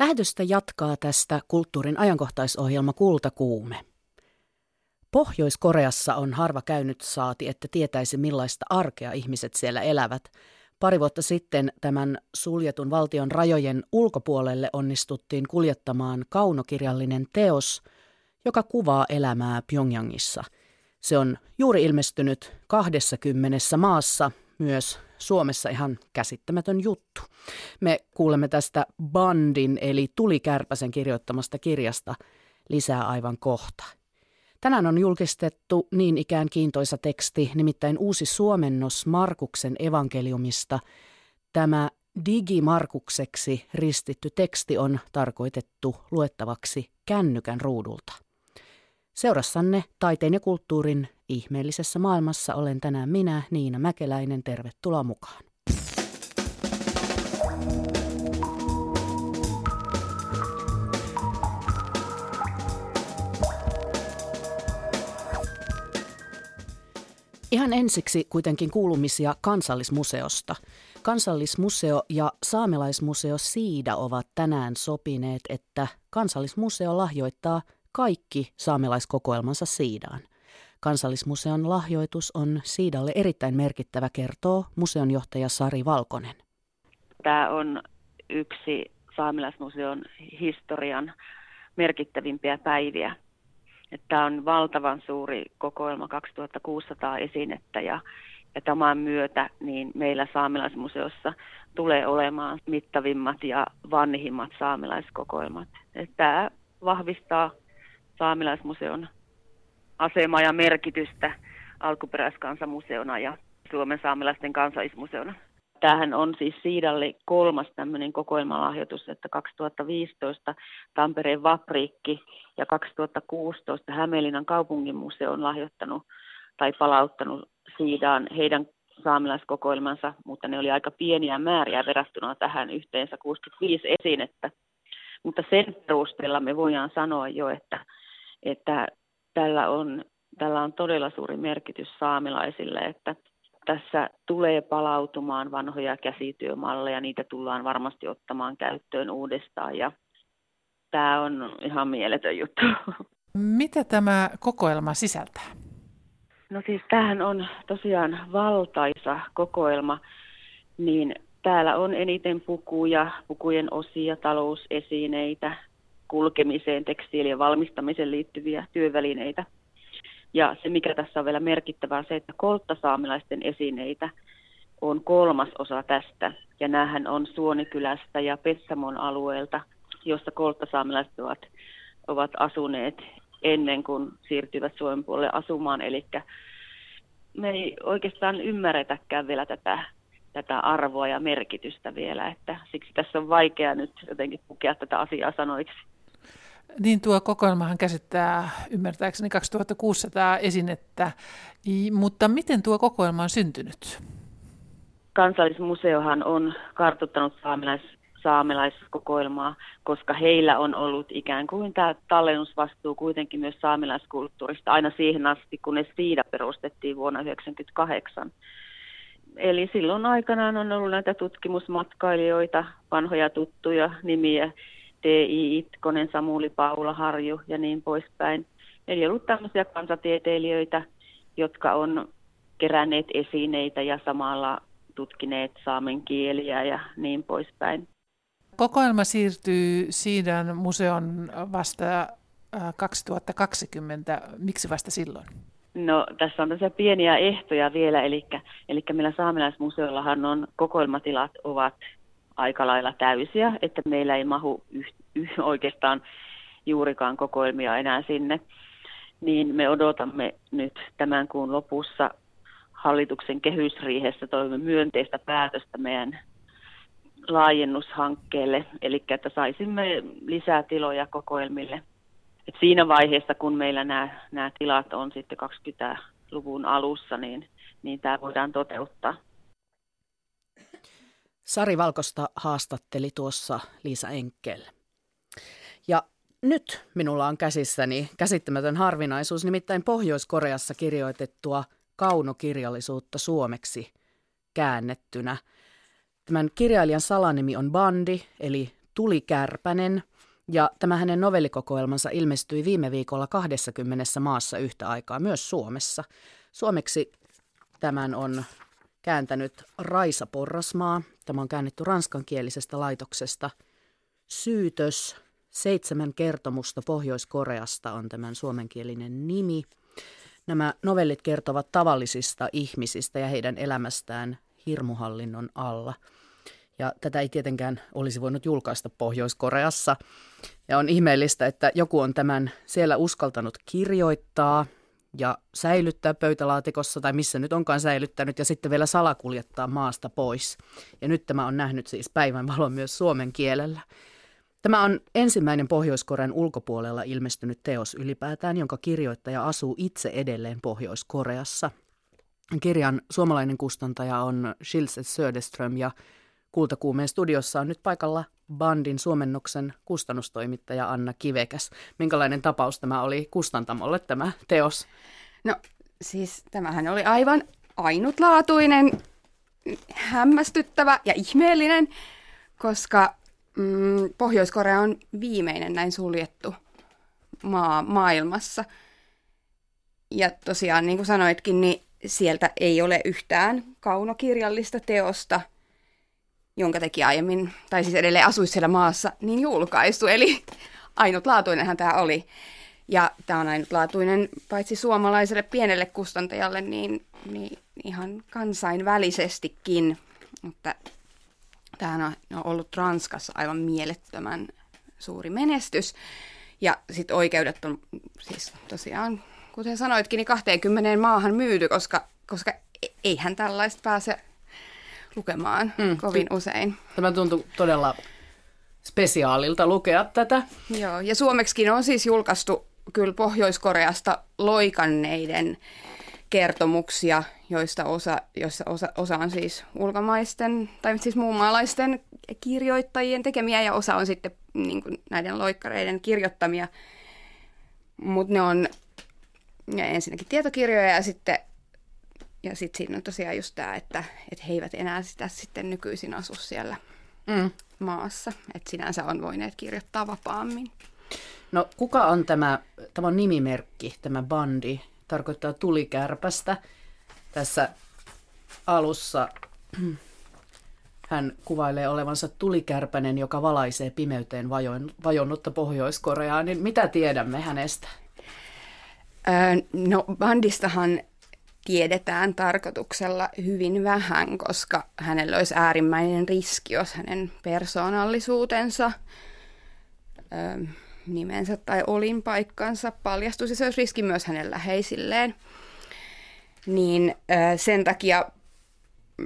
Lähetystä jatkaa tästä kulttuurin ajankohtaisohjelma Kultakuume. Pohjois-Koreassa on harva käynyt saati, että tietäisi millaista arkea ihmiset siellä elävät. Pari vuotta sitten tämän suljetun valtion rajojen ulkopuolelle onnistuttiin kuljettamaan kaunokirjallinen teos, joka kuvaa elämää Pyongyangissa. Se on juuri ilmestynyt 20 maassa, myös Suomessa ihan käsittämätön juttu. Me kuulemme tästä Bandin eli Tulikärpäsen kirjoittamasta kirjasta lisää aivan kohta. Tänään on julkistettu niin ikään kiintoisa teksti, nimittäin uusi suomennos Markuksen evankeliumista. Tämä digimarkukseksi ristitty teksti on tarkoitettu luettavaksi kännykän ruudulta. Seurassanne taiteen ja kulttuurin ihmeellisessä maailmassa olen tänään minä, Niina Mäkeläinen. Tervetuloa mukaan. Ihan ensiksi kuitenkin kuulumisia kansallismuseosta. Kansallismuseo ja saamelaismuseo Siida ovat tänään sopineet, että kansallismuseo lahjoittaa kaikki saamelaiskokoelmansa Siidaan. Kansallismuseon lahjoitus on Siidalle erittäin merkittävä, kertoo museonjohtaja Sari Valkonen. Tämä on yksi saamelaismuseon historian merkittävimpiä päiviä. Tämä on valtavan suuri kokoelma, 2600 esinettä ja, ja tämän myötä niin meillä saamelaismuseossa tulee olemaan mittavimmat ja vanhimmat saamelaiskokoelmat. Tämä vahvistaa saamelaismuseon asemaa ja merkitystä alkuperäiskansamuseona ja Suomen saamelaisten kansallismuseona. Tämähän on siis Siidalle kolmas tämmöinen kokoelmalahjoitus, että 2015 Tampereen Vapriikki ja 2016 Hämeenlinnan kaupunginmuseo on lahjoittanut tai palauttanut Siidaan heidän saamelaiskokoelmansa, mutta ne oli aika pieniä määriä verrattuna tähän yhteensä 65 esinettä. Mutta sen perusteella me voidaan sanoa jo, että, että tällä on, tällä on todella suuri merkitys saamelaisille, että tässä tulee palautumaan vanhoja käsityömalleja, niitä tullaan varmasti ottamaan käyttöön uudestaan ja tämä on ihan mieletön juttu. Mitä tämä kokoelma sisältää? No siis tämähän on tosiaan valtaisa kokoelma, niin täällä on eniten pukuja, pukujen osia, talousesineitä, kulkemiseen, tekstiilien valmistamiseen liittyviä työvälineitä. Ja se, mikä tässä on vielä merkittävää, on se, että kolttasaamilaisten esineitä on kolmas osa tästä. Ja näähän on Suonikylästä ja Petsamon alueelta, jossa kolttasaamilaiset ovat, ovat asuneet ennen kuin siirtyvät Suomen puolelle asumaan. Eli me ei oikeastaan ymmärretäkään vielä tätä, tätä arvoa ja merkitystä vielä, että siksi tässä on vaikea nyt jotenkin pukea tätä asiaa sanoiksi. Niin tuo kokoelmahan käsittää ymmärtääkseni 2600 esinettä, mutta miten tuo kokoelma on syntynyt? Kansallismuseohan on kartuttanut saamelais, saamelaiskokoelmaa, koska heillä on ollut ikään kuin tämä tallennusvastuu kuitenkin myös saamelaiskulttuurista aina siihen asti, kunnes Siida perustettiin vuonna 1998. Eli silloin aikanaan on ollut näitä tutkimusmatkailijoita, vanhoja tuttuja nimiä, T.I. Itkonen, Samuli Paula Harju ja niin poispäin. Eli ollut tämmöisiä kansatieteilijöitä, jotka on keränneet esineitä ja samalla tutkineet saamen kieliä ja niin poispäin. Kokoelma siirtyy Siidan museon vasta 2020. Äh, Miksi vasta silloin? No tässä on tässä pieniä ehtoja vielä, eli, eli meillä saamelaismuseollahan on kokoelmatilat ovat aika lailla täysiä, että meillä ei mahu yh, yh, oikeastaan juurikaan kokoelmia enää sinne. Niin me odotamme nyt tämän kuun lopussa hallituksen kehysriihessä toimme myönteistä päätöstä meidän laajennushankkeelle, eli että saisimme lisää tiloja kokoelmille. Et siinä vaiheessa, kun meillä nämä, nämä tilat on sitten 20-luvun alussa, niin, niin tämä voidaan toteuttaa. Sari Valkosta haastatteli tuossa Liisa Enkel. Ja nyt minulla on käsissäni käsittämätön harvinaisuus, nimittäin Pohjois-Koreassa kirjoitettua kaunokirjallisuutta suomeksi käännettynä. Tämän kirjailijan salanimi on Bandi, eli Tuli Kärpänen. Ja tämä hänen novellikokoelmansa ilmestyi viime viikolla 20 maassa yhtä aikaa, myös Suomessa. Suomeksi tämän on kääntänyt Raisa Porrasmaa. Tämä on käännetty ranskankielisestä laitoksesta. Syytös, seitsemän kertomusta Pohjois-Koreasta on tämän suomenkielinen nimi. Nämä novellit kertovat tavallisista ihmisistä ja heidän elämästään hirmuhallinnon alla. Ja tätä ei tietenkään olisi voinut julkaista Pohjois-Koreassa. Ja on ihmeellistä, että joku on tämän siellä uskaltanut kirjoittaa ja säilyttää pöytälaatikossa tai missä nyt onkaan säilyttänyt ja sitten vielä salakuljettaa maasta pois. Ja nyt tämä on nähnyt siis päivänvalon myös suomen kielellä. Tämä on ensimmäinen Pohjois-Korean ulkopuolella ilmestynyt teos ylipäätään, jonka kirjoittaja asuu itse edelleen Pohjois-Koreassa. Kirjan suomalainen kustantaja on Schilse Söderström ja Kultakuumeen studiossa on nyt paikalla bandin suomennoksen kustannustoimittaja Anna Kivekäs. Minkälainen tapaus tämä oli kustantamolle tämä teos? No siis tämähän oli aivan ainutlaatuinen, hämmästyttävä ja ihmeellinen, koska mm, Pohjois-Korea on viimeinen näin suljettu maa maailmassa. Ja tosiaan, niin kuin sanoitkin, niin sieltä ei ole yhtään kaunokirjallista teosta, jonka teki aiemmin, tai siis edelleen asuisi siellä maassa, niin julkaistu. Eli ainutlaatuinenhan tämä oli. Ja tämä on ainutlaatuinen paitsi suomalaiselle pienelle kustantajalle, niin, niin ihan kansainvälisestikin. Mutta Tämähän on ollut Ranskassa aivan mielettömän suuri menestys. Ja sitten oikeudet on siis tosiaan, kuten sanoitkin, niin 20 maahan myyty, koska, koska e- eihän tällaista pääse lukemaan mm. kovin usein. Tämä tuntuu todella spesiaalilta lukea tätä. Joo, ja suomeksikin on siis julkaistu kyllä Pohjois-Koreasta loikanneiden kertomuksia, joista osa, joissa osa, osa on siis ulkomaisten tai siis muunmaalaisten kirjoittajien tekemiä ja osa on sitten niin kuin näiden loikkareiden kirjoittamia. Mutta ne on ja ensinnäkin tietokirjoja ja sitten ja sitten siinä on tosiaan just tämä, että, että he eivät enää sitä sitten nykyisin asu siellä mm. maassa. Että sinänsä on voineet kirjoittaa vapaammin. No kuka on tämä, tämä on nimimerkki, tämä bandi, tarkoittaa tulikärpästä. Tässä alussa hän kuvailee olevansa tulikärpänen, joka valaisee pimeyteen vajonnutta Pohjois-Koreaa. Niin mitä tiedämme hänestä? no bandistahan tiedetään tarkoituksella hyvin vähän, koska hänellä olisi äärimmäinen riski, jos hänen persoonallisuutensa nimensä tai olinpaikkansa paljastuisi. Se olisi riski myös hänen läheisilleen. Niin sen takia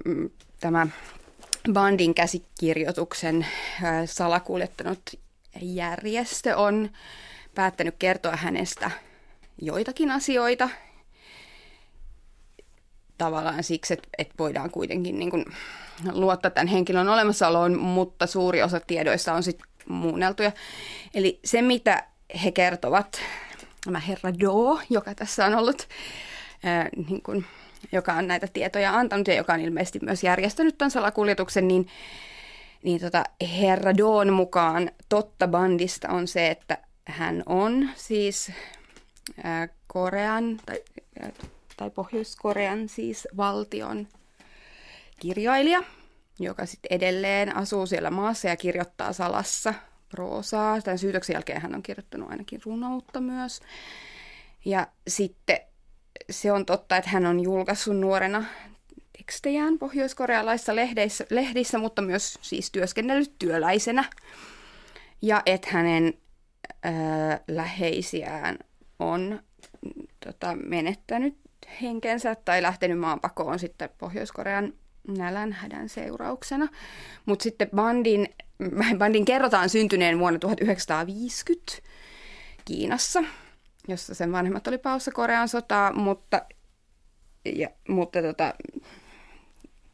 mm, tämä bandin käsikirjoituksen salakuljettanut järjestö on päättänyt kertoa hänestä joitakin asioita, tavallaan siksi, että, että voidaan kuitenkin niin kuin luottaa tämän henkilön olemassaoloon, mutta suuri osa tiedoista on sitten muunneltuja. Eli se, mitä he kertovat, tämä herra Do, joka tässä on ollut, ää, niin kuin, joka on näitä tietoja antanut ja joka on ilmeisesti myös järjestänyt tämän salakuljetuksen, niin, niin tota, herra Doon mukaan totta bandista on se, että hän on siis ää, Korean tai, tai Pohjois-Korean siis valtion kirjailija – joka sitten edelleen asuu siellä maassa ja kirjoittaa salassa proosaa. Tämän syytöksen jälkeen hän on kirjoittanut ainakin runoutta myös. Ja sitten se on totta, että hän on julkaissut nuorena tekstejään pohjoiskorealaisissa lehdeissä, lehdissä, mutta myös siis työskennellyt työläisenä. Ja että hänen ää, läheisiään on tota, menettänyt henkensä tai lähtenyt maanpakoon sitten Pohjois-Korean nälänhädän seurauksena. Mutta sitten bandin, bandin kerrotaan syntyneen vuonna 1950 Kiinassa, jossa sen vanhemmat oli paussa Korean sotaa, mutta, ja, mutta tota,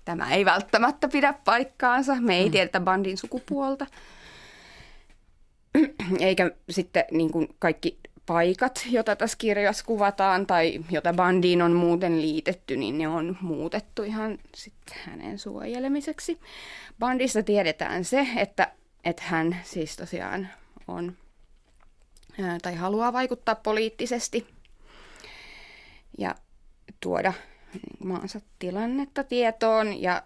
tämä ei välttämättä pidä paikkaansa. Me ei mm. tiedetä bandin sukupuolta. Eikä sitten niin kuin kaikki paikat, joita tässä kirjassa kuvataan tai jota bandiin on muuten liitetty, niin ne on muutettu ihan sitten hänen suojelemiseksi. Bandissa tiedetään se, että että hän siis tosiaan on tai haluaa vaikuttaa poliittisesti ja tuoda maansa tilannetta tietoon ja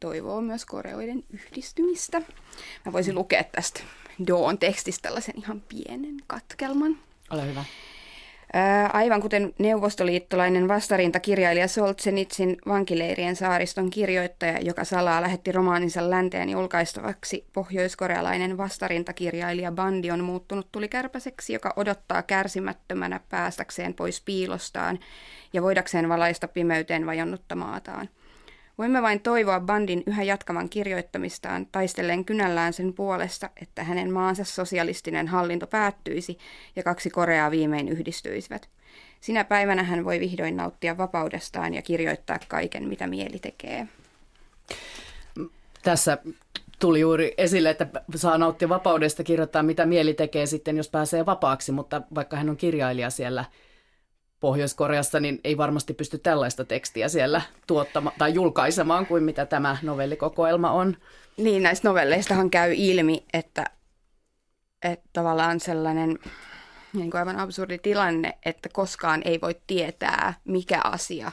toivoo myös koreoiden yhdistymistä. Mä voisin lukea tästä Doon tekstistä tällaisen ihan pienen katkelman. Ole hyvä. Aivan kuten neuvostoliittolainen vastarintakirjailija Solzhenitsin vankileirien saariston kirjoittaja, joka salaa lähetti romaaninsa länteen julkaistavaksi, pohjoiskorealainen vastarintakirjailija Bandi on muuttunut tulikärpäseksi, joka odottaa kärsimättömänä päästäkseen pois piilostaan ja voidakseen valaista pimeyteen vajonnutta maataan. Voimme vain toivoa bandin yhä jatkavan kirjoittamistaan taistellen kynällään sen puolesta, että hänen maansa sosialistinen hallinto päättyisi ja kaksi Koreaa viimein yhdistyisivät. Sinä päivänä hän voi vihdoin nauttia vapaudestaan ja kirjoittaa kaiken, mitä mieli tekee. Tässä tuli juuri esille, että saa nauttia vapaudesta kirjoittaa, mitä mieli tekee sitten, jos pääsee vapaaksi, mutta vaikka hän on kirjailija siellä – Pohjois-Koreassa, niin ei varmasti pysty tällaista tekstiä siellä tuottamaan tai julkaisemaan kuin mitä tämä novellikokoelma on. Niin, näistä novelleistahan käy ilmi, että, että tavallaan sellainen niin kuin aivan absurdi tilanne, että koskaan ei voi tietää, mikä asia,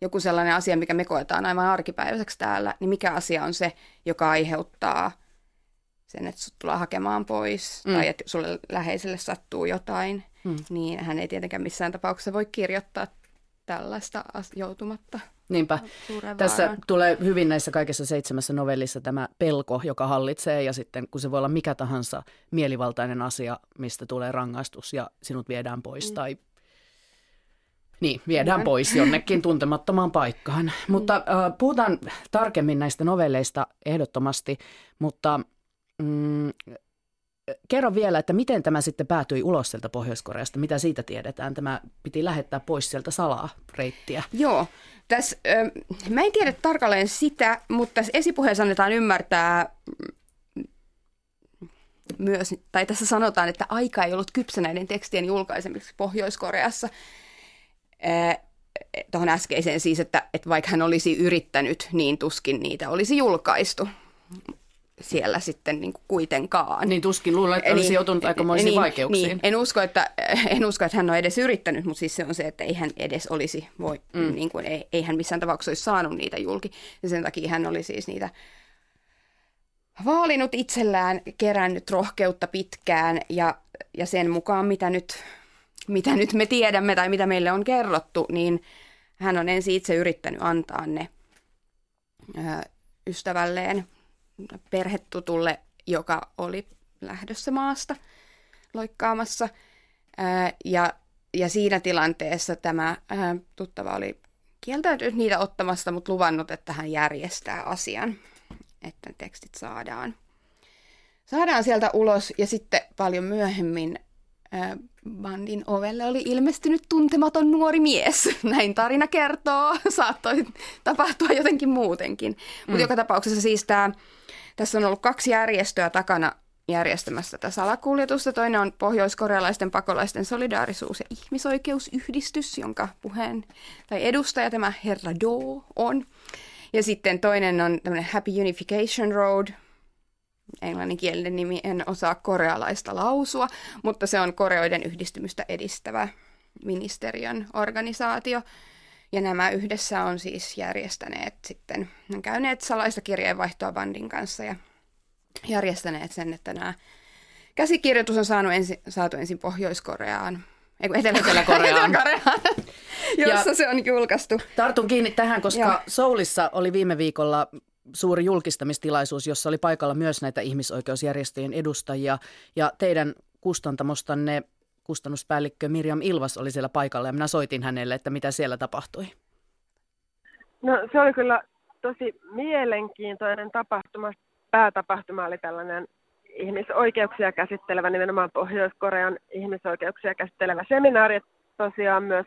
joku sellainen asia, mikä me koetaan aivan arkipäiväiseksi täällä, niin mikä asia on se, joka aiheuttaa sen, että sut tullaan hakemaan pois mm. tai että sulle läheiselle sattuu jotain – mm. niin hän ei tietenkään missään tapauksessa voi kirjoittaa tällaista joutumatta. Niinpä. Tässä tulee hyvin näissä kaikissa seitsemässä novellissa tämä pelko, joka hallitsee ja sitten kun se voi olla mikä tahansa mielivaltainen asia, mistä tulee rangaistus ja sinut viedään pois mm. tai niin, viedään Näin. pois jonnekin tuntemattomaan paikkaan. Mm. Mutta äh, puhutaan tarkemmin näistä novelleista ehdottomasti, mutta mm, kerro vielä, että miten tämä sitten päätyi ulos sieltä Pohjois-Koreasta, mitä siitä tiedetään? Tämä piti lähettää pois sieltä salaa reittiä. Joo, tässä, mä en tiedä tarkalleen sitä, mutta tässä esipuheessa annetaan ymmärtää myös, tai tässä sanotaan, että aika ei ollut kypsä näiden tekstien julkaisemiseksi Pohjois-Koreassa. Tuohon äskeiseen siis, että, että vaikka hän olisi yrittänyt, niin tuskin niitä olisi julkaistu siellä sitten niin kuin kuitenkaan. Niin tuskin luulen, että olisi joutunut aikamoisiin niin, vaikeuksiin. Niin. En, usko, että, en usko, että hän on edes yrittänyt, mutta siis se on se, että ei hän edes olisi, voi, mm. niin kuin, ei, ei hän missään tapauksessa olisi saanut niitä julki. Ja sen takia hän oli siis niitä vaalinut itsellään, kerännyt rohkeutta pitkään ja, ja sen mukaan, mitä nyt, mitä nyt me tiedämme tai mitä meille on kerrottu, niin hän on ensin itse yrittänyt antaa ne ö, ystävälleen – perhetutulle, joka oli lähdössä maasta loikkaamassa. ja, ja siinä tilanteessa tämä tuttava oli kieltäytynyt niitä ottamasta, mutta luvannut, että hän järjestää asian, että tekstit saadaan, saadaan sieltä ulos. Ja sitten paljon myöhemmin bandin ovelle oli ilmestynyt tuntematon nuori mies. Näin tarina kertoo. Saattoi tapahtua jotenkin muutenkin. Mutta mm. joka tapauksessa siis tämä tässä on ollut kaksi järjestöä takana järjestämässä tätä salakuljetusta. Toinen on pohjoiskorealaisten pakolaisten solidaarisuus- ja ihmisoikeusyhdistys, jonka puheen tai edustaja tämä herra Do on. Ja sitten toinen on tämmöinen Happy Unification Road, englanninkielinen nimi, en osaa korealaista lausua, mutta se on koreoiden yhdistymystä edistävä ministeriön organisaatio. Ja nämä yhdessä on siis järjestäneet sitten, on käyneet salaista kirjeenvaihtoa bandin kanssa ja järjestäneet sen, että nämä käsikirjoitus on saanut ensi, saatu ensin Pohjois-Koreaan, ei Etelä-Koreaan, Etelä-Koreaan jossa ja se on julkaistu. Tartun kiinni tähän, koska ja. Soulissa oli viime viikolla suuri julkistamistilaisuus, jossa oli paikalla myös näitä ihmisoikeusjärjestöjen edustajia ja teidän kustantamostanne kustannuspäällikkö Mirjam Ilvas oli siellä paikalla ja minä soitin hänelle, että mitä siellä tapahtui. No se oli kyllä tosi mielenkiintoinen tapahtuma. Päätapahtuma oli tällainen ihmisoikeuksia käsittelevä, nimenomaan Pohjois-Korean ihmisoikeuksia käsittelevä seminaari. Tosiaan myös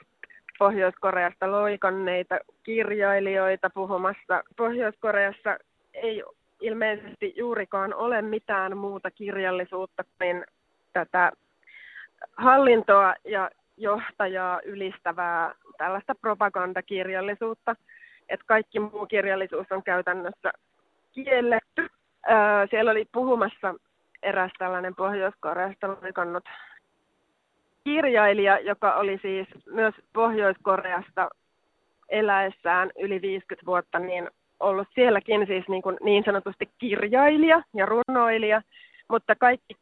Pohjois-Koreasta loikanneita kirjailijoita puhumassa. Pohjois-Koreassa ei ilmeisesti juurikaan ole mitään muuta kirjallisuutta kuin tätä hallintoa ja johtajaa ylistävää tällaista propagandakirjallisuutta, että kaikki muu kirjallisuus on käytännössä kielletty siellä oli puhumassa eräs tällainen Pohjois-Koreasta loikannut kirjailija, joka oli siis myös Pohjois-Koreasta eläessään yli 50 vuotta, niin ollut sielläkin siis niin, kuin niin sanotusti kirjailija ja runoilija, mutta kaikki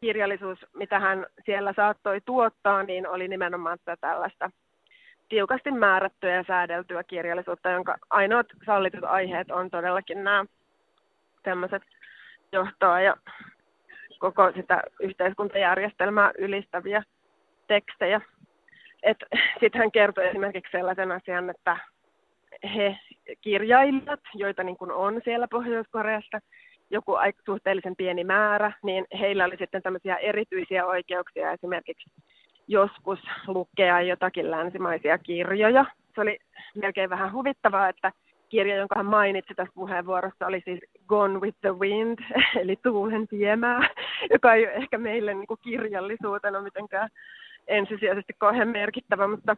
kirjallisuus, mitä hän siellä saattoi tuottaa, niin oli nimenomaan tätä tällaista tiukasti määrättyä ja säädeltyä kirjallisuutta, jonka ainoat sallitut aiheet on todellakin nämä tämmöiset johtoa ja koko sitä yhteiskuntajärjestelmää ylistäviä tekstejä. Sitten hän kertoi esimerkiksi sellaisen asian, että he kirjailijat, joita niin kuin on siellä Pohjois-Koreassa, joku suhteellisen pieni määrä, niin heillä oli sitten tämmöisiä erityisiä oikeuksia esimerkiksi joskus lukea jotakin länsimaisia kirjoja. Se oli melkein vähän huvittavaa, että kirja, jonka hän mainitsi tässä puheenvuorossa, oli siis Gone with the Wind, eli Tuulen viemää, joka ei ole ehkä meille niin kuin kirjallisuutena mitenkään ensisijaisesti kauhean merkittävä, mutta,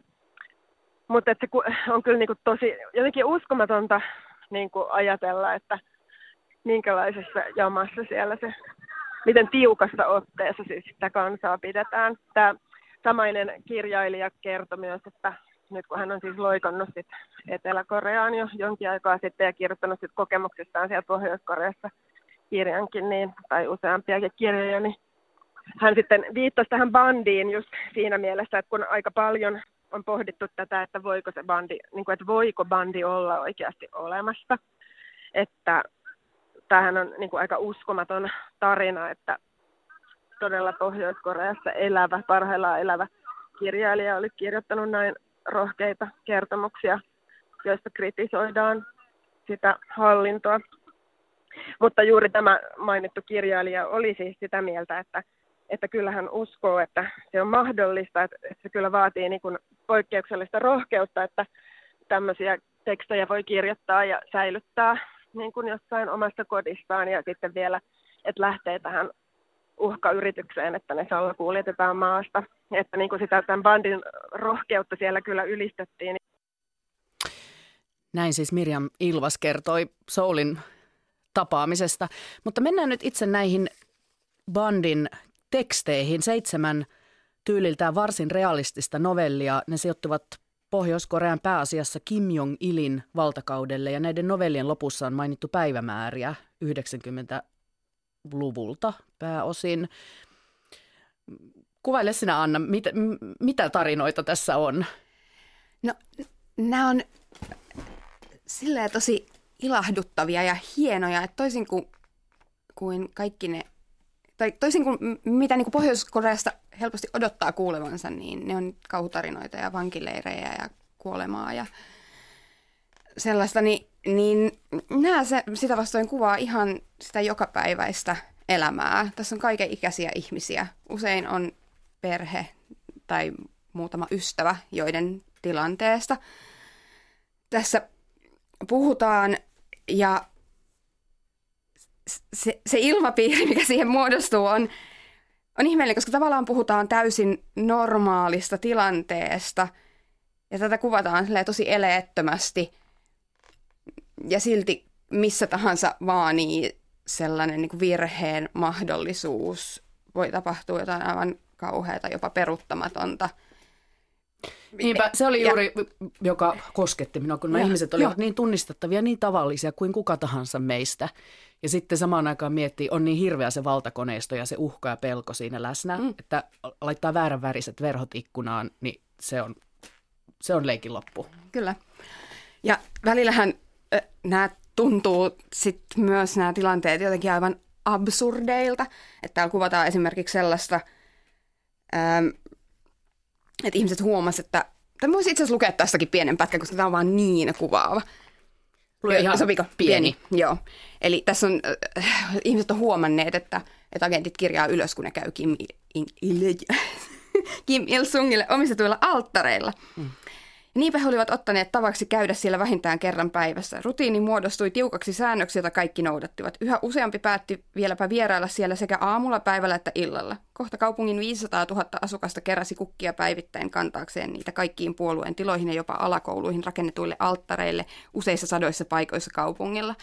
mutta että se on kyllä niin kuin tosi jotenkin uskomatonta niin kuin ajatella, että minkälaisessa jamassa siellä se, miten tiukassa otteessa siis sitä kansaa pidetään. Tämä samainen kirjailija kertoi myös, että nyt kun hän on siis loikannut sit Etelä-Koreaan jo jonkin aikaa sitten ja kirjoittanut sit kokemuksistaan siellä Pohjois-Koreassa kirjankin, niin, tai useampiakin kirjoja, niin hän sitten viittasi tähän bandiin just siinä mielessä, että kun aika paljon on pohdittu tätä, että voiko se bandi, niin kuin, että voiko bandi olla oikeasti olemassa. Että tämähän on niin kuin aika uskomaton tarina, että todella Pohjois-Koreassa elävä, parhaillaan elävä kirjailija oli kirjoittanut näin rohkeita kertomuksia, joista kritisoidaan sitä hallintoa. Mutta juuri tämä mainittu kirjailija oli siis sitä mieltä, että, että kyllähän uskoo, että se on mahdollista, että, se kyllä vaatii niin kuin poikkeuksellista rohkeutta, että tämmöisiä tekstejä voi kirjoittaa ja säilyttää niin kuin jossain omassa kodistaan ja sitten vielä, että lähtee tähän uhkayritykseen, että ne salakuljetetaan maasta. Että niin kuin sitä tämän bandin rohkeutta siellä kyllä ylistettiin. Näin siis Mirjam Ilvas kertoi Soulin tapaamisesta. Mutta mennään nyt itse näihin bandin teksteihin. Seitsemän tyyliltään varsin realistista novellia. Ne sijoittuvat Pohjois-Korean pääasiassa Kim Jong-ilin valtakaudelle ja näiden novellien lopussa on mainittu päivämääriä 90-luvulta pääosin. Kuvaile sinä Anna, mit, mitä tarinoita tässä on? No nämä on silleen tosi ilahduttavia ja hienoja, että toisin kuin, kuin kaikki ne, tai toisin kuin mitä niin kuin Pohjois-Koreasta helposti odottaa kuulevansa, niin ne on kauhutarinoita ja vankileirejä ja kuolemaa ja sellaista, niin, niin nämä se, sitä vastoin kuvaa ihan sitä jokapäiväistä elämää. Tässä on kaiken ikäisiä ihmisiä. Usein on perhe tai muutama ystävä, joiden tilanteesta tässä puhutaan ja se, se ilmapiiri, mikä siihen muodostuu, on, on ihmeellinen, koska tavallaan puhutaan täysin normaalista tilanteesta ja tätä kuvataan tosi eleettömästi ja silti missä tahansa vaanii sellainen niin kuin virheen mahdollisuus. Voi tapahtua jotain aivan kauheata, jopa peruuttamatonta. Niinpä, se oli juuri, ja, joka kosketti minua, kun nämä ihmiset olivat jo. niin tunnistettavia, niin tavallisia kuin kuka tahansa meistä. Ja sitten samaan aikaan miettii, on niin hirveä se valtakoneisto ja se uhka ja pelko siinä läsnä, mm. että laittaa väärän väriset verhot ikkunaan, niin se on, se on leikin loppu. Kyllä. Ja välillähän äh, nämä tuntuu sit myös nämä tilanteet jotenkin aivan absurdeilta. Että täällä kuvataan esimerkiksi sellaista, ähm, että ihmiset huomasivat, että Tämä voisi itse asiassa lukea tästäkin pienen pätkän, koska tämä on vaan niin kuvaava. Lue ihan Sopiko? Pieni. pieni. Joo. Eli tässä on, äh, ihmiset on huomanneet, että, että agentit kirjaa ylös, kun ne käy Kim, Il, Il, Kim Il-sungille omistetuilla alttareilla. Mm. Niinpä he olivat ottaneet tavaksi käydä siellä vähintään kerran päivässä. Rutiini muodostui tiukaksi säännöksi, jota kaikki noudattivat. Yhä useampi päätti vieläpä vierailla siellä sekä aamulla, päivällä että illalla. Kohta kaupungin 500 000 asukasta keräsi kukkia päivittäin kantaakseen niitä kaikkiin puolueen tiloihin ja jopa alakouluihin rakennetuille alttareille useissa sadoissa paikoissa kaupungilla.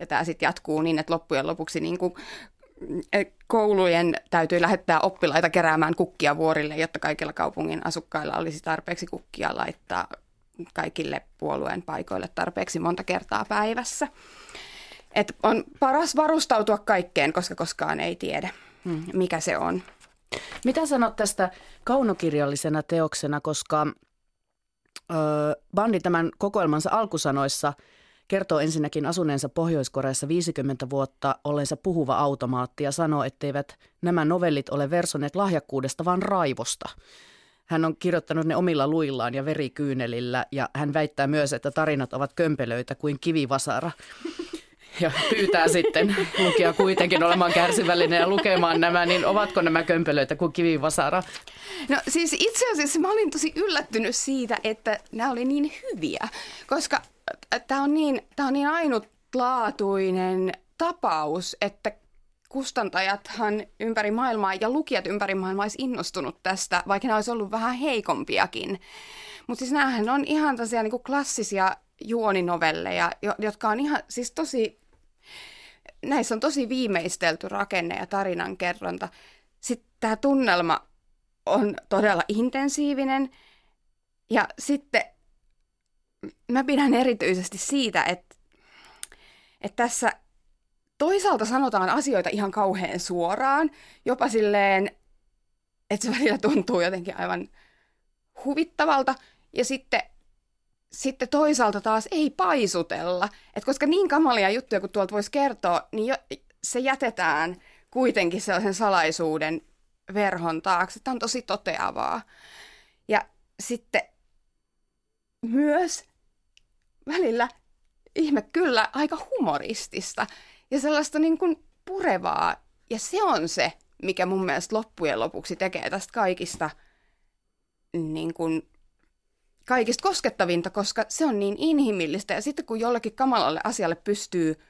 Ja tämä sitten jatkuu niin, että loppujen lopuksi niin kuin koulujen täytyy lähettää oppilaita keräämään kukkia vuorille, jotta kaikilla kaupungin asukkailla olisi tarpeeksi kukkia laittaa kaikille puolueen paikoille tarpeeksi monta kertaa päivässä. Et on paras varustautua kaikkeen, koska koskaan ei tiedä, hmm. mikä se on. Mitä sanot tästä kaunokirjallisena teoksena, koska ö, bandi tämän kokoelmansa alkusanoissa – kertoo ensinnäkin asuneensa Pohjois-Koreassa 50 vuotta ollensa puhuva automaatti ja sanoo, etteivät nämä novellit ole versoneet lahjakkuudesta, vaan raivosta. Hän on kirjoittanut ne omilla luillaan ja verikyynelillä ja hän väittää myös, että tarinat ovat kömpelöitä kuin kivivasara. Ja pyytää sitten lukija kuitenkin olemaan kärsivällinen ja lukemaan nämä, niin ovatko nämä kömpelöitä kuin kivivasara? No siis itse asiassa mä olin tosi yllättynyt siitä, että nämä oli niin hyviä, koska tämä on niin, on niin ainutlaatuinen tapaus, että kustantajathan ympäri maailmaa ja lukijat ympäri maailmaa olisi innostunut tästä, vaikka ne olisi ollut vähän heikompiakin. Mutta siis näähän on ihan tosiaan niin klassisia juoninovelleja, jotka on ihan siis tosi, näissä on tosi viimeistelty rakenne ja tarinankerronta. Sitten tämä tunnelma on todella intensiivinen ja sitten mä pidän erityisesti siitä, että, että tässä toisaalta sanotaan asioita ihan kauhean suoraan, jopa silleen, että se välillä tuntuu jotenkin aivan huvittavalta, ja sitten, sitten toisaalta taas ei paisutella. että koska niin kamalia juttuja kuin tuolta voisi kertoa, niin jo, se jätetään kuitenkin sellaisen salaisuuden verhon taakse. Tämä on tosi toteavaa. Ja sitten myös välillä ihme kyllä aika humoristista ja sellaista niin kuin purevaa. Ja se on se, mikä mun mielestä loppujen lopuksi tekee tästä kaikista niin kuin, kaikista koskettavinta, koska se on niin inhimillistä. Ja sitten kun jollekin kamalalle asialle pystyy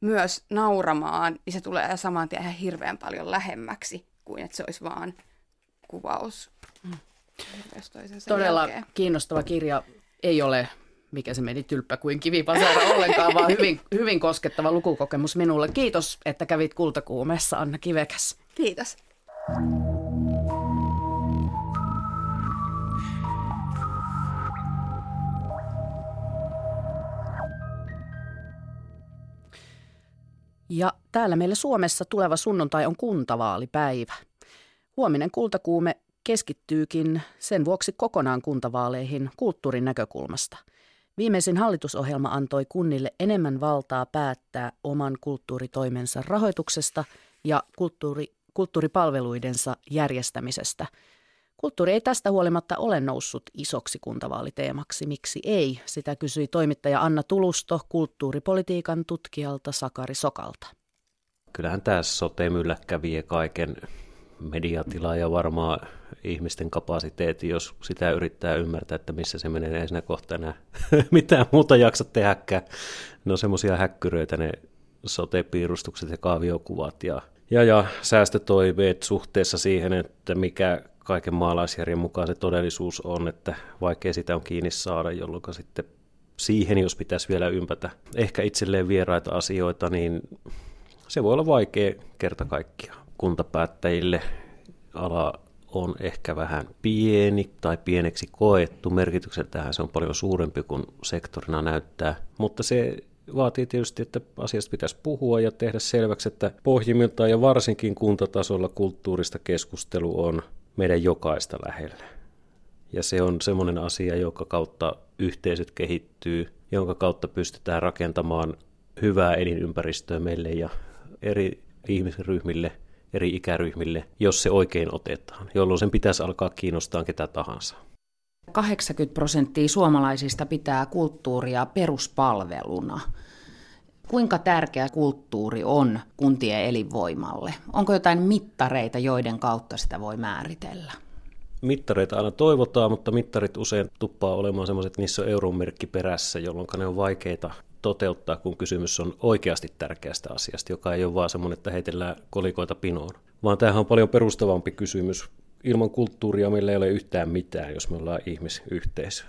myös nauramaan, niin se tulee saman tien ihan hirveän paljon lähemmäksi kuin että se olisi vaan kuvaus. Mm. Todella jälkeen. kiinnostava kirja. Ei ole mikä se meni tylppä kuin kivipasara ollenkaan, vaan hyvin, hyvin koskettava lukukokemus minulle. Kiitos, että kävit kultakuumessa, Anna Kivekäs. Kiitos. Ja täällä meillä Suomessa tuleva sunnuntai on kuntavaalipäivä. Huominen kultakuume keskittyykin sen vuoksi kokonaan kuntavaaleihin kulttuurin näkökulmasta – Viimeisin hallitusohjelma antoi kunnille enemmän valtaa päättää oman kulttuuritoimensa rahoituksesta ja kulttuuri, kulttuuripalveluidensa järjestämisestä. Kulttuuri ei tästä huolimatta ole noussut isoksi kuntavaaliteemaksi. Miksi ei? Sitä kysyi toimittaja Anna Tulusto kulttuuripolitiikan tutkijalta Sakari Sokalta. Kyllähän tämä sote-mylläkkä vie kaiken mediatilaa ja varmaan ihmisten kapasiteetti, jos sitä yrittää ymmärtää, että missä se menee, ei siinä kohta enää mitään muuta jaksa tehdäkään. Ne on semmoisia häkkyröitä ne sote-piirustukset ja kaaviokuvat ja, ja, ja säästötoiveet suhteessa siihen, että mikä kaiken maalaisjärjen mukaan se todellisuus on, että vaikea sitä on kiinni saada, jolloin sitten siihen, jos pitäisi vielä ympätä ehkä itselleen vieraita asioita, niin se voi olla vaikea kerta kaikkiaan kuntapäättäjille ala on ehkä vähän pieni tai pieneksi koettu. Merkitykseltähän se on paljon suurempi kuin sektorina näyttää, mutta se vaatii tietysti, että asiasta pitäisi puhua ja tehdä selväksi, että pohjimmiltaan ja varsinkin kuntatasolla kulttuurista keskustelu on meidän jokaista lähellä. Ja se on semmoinen asia, joka kautta yhteisöt kehittyy, jonka kautta pystytään rakentamaan hyvää elinympäristöä meille ja eri ihmisryhmille – eri ikäryhmille, jos se oikein otetaan, jolloin sen pitäisi alkaa kiinnostaa ketä tahansa. 80 prosenttia suomalaisista pitää kulttuuria peruspalveluna. Kuinka tärkeä kulttuuri on kuntien elinvoimalle? Onko jotain mittareita, joiden kautta sitä voi määritellä? mittareita aina toivotaan, mutta mittarit usein tuppaa olemaan sellaiset, että niissä on euron merkki perässä, jolloin ne on vaikeita toteuttaa, kun kysymys on oikeasti tärkeästä asiasta, joka ei ole vaan semmoinen, että heitellään kolikoita pinoon. Vaan tämähän on paljon perustavampi kysymys. Ilman kulttuuria meillä ei ole yhtään mitään, jos me ollaan ihmisyhteisö,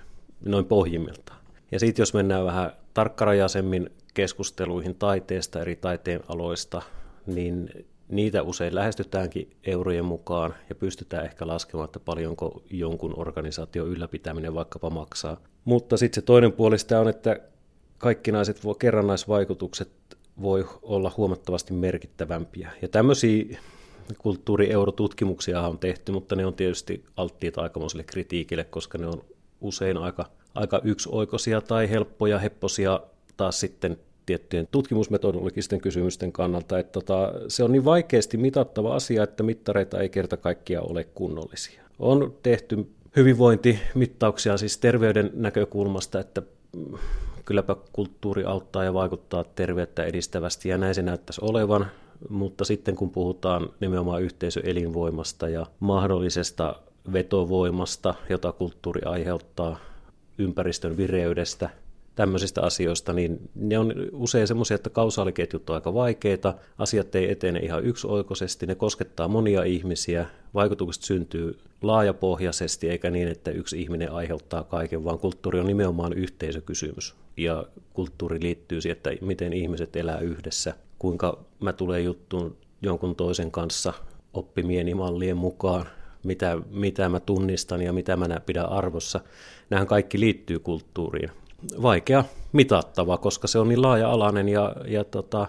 noin pohjimmiltaan. Ja sitten jos mennään vähän tarkkarajaisemmin keskusteluihin taiteesta, eri taiteen aloista, niin niitä usein lähestytäänkin eurojen mukaan ja pystytään ehkä laskemaan, että paljonko jonkun organisaation ylläpitäminen vaikkapa maksaa. Mutta sitten se toinen puoli sitä on, että kaikkinaiset kerrannaisvaikutukset voi olla huomattavasti merkittävämpiä. Ja tämmöisiä kulttuurieuro-tutkimuksia on tehty, mutta ne on tietysti alttiita aikamoiselle kritiikille, koska ne on usein aika, aika yksioikoisia tai helppoja, hepposia taas sitten tiettyjen tutkimusmetodologisten kysymysten kannalta, että tota, se on niin vaikeasti mitattava asia, että mittareita ei kerta kaikkiaan ole kunnollisia. On tehty hyvinvointimittauksia siis terveyden näkökulmasta, että kylläpä kulttuuri auttaa ja vaikuttaa terveyttä edistävästi ja näin se näyttäisi olevan, mutta sitten kun puhutaan nimenomaan yhteisöelinvoimasta ja mahdollisesta vetovoimasta, jota kulttuuri aiheuttaa, ympäristön vireydestä – tämmöisistä asioista, niin ne on usein semmoisia, että kausaaliketjut on aika vaikeita, asiat ei etene ihan yksioikoisesti, ne koskettaa monia ihmisiä, vaikutukset syntyy laajapohjaisesti, eikä niin, että yksi ihminen aiheuttaa kaiken, vaan kulttuuri on nimenomaan yhteisökysymys. Ja kulttuuri liittyy siihen, että miten ihmiset elää yhdessä, kuinka mä tulen juttuun jonkun toisen kanssa oppimieni mallien mukaan, mitä, mitä mä tunnistan ja mitä mä pidän arvossa. Nämähän kaikki liittyy kulttuuriin vaikea mitattava, koska se on niin laaja-alainen ja, ja tota,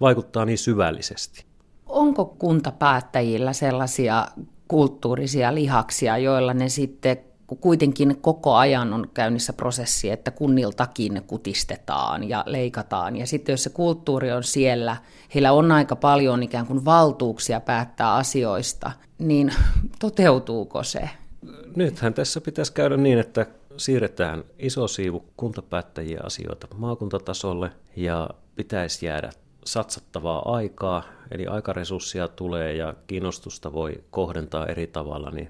vaikuttaa niin syvällisesti. Onko kuntapäättäjillä sellaisia kulttuurisia lihaksia, joilla ne sitten kuitenkin koko ajan on käynnissä prosessi, että kunniltakin kutistetaan ja leikataan. Ja sitten jos se kulttuuri on siellä, heillä on aika paljon ikään kuin valtuuksia päättää asioista, niin toteutuuko se? Nythän tässä pitäisi käydä niin, että siirretään iso siivu kuntapäättäjien asioita maakuntatasolle ja pitäisi jäädä satsattavaa aikaa, eli aikaresursseja tulee ja kiinnostusta voi kohdentaa eri tavalla, niin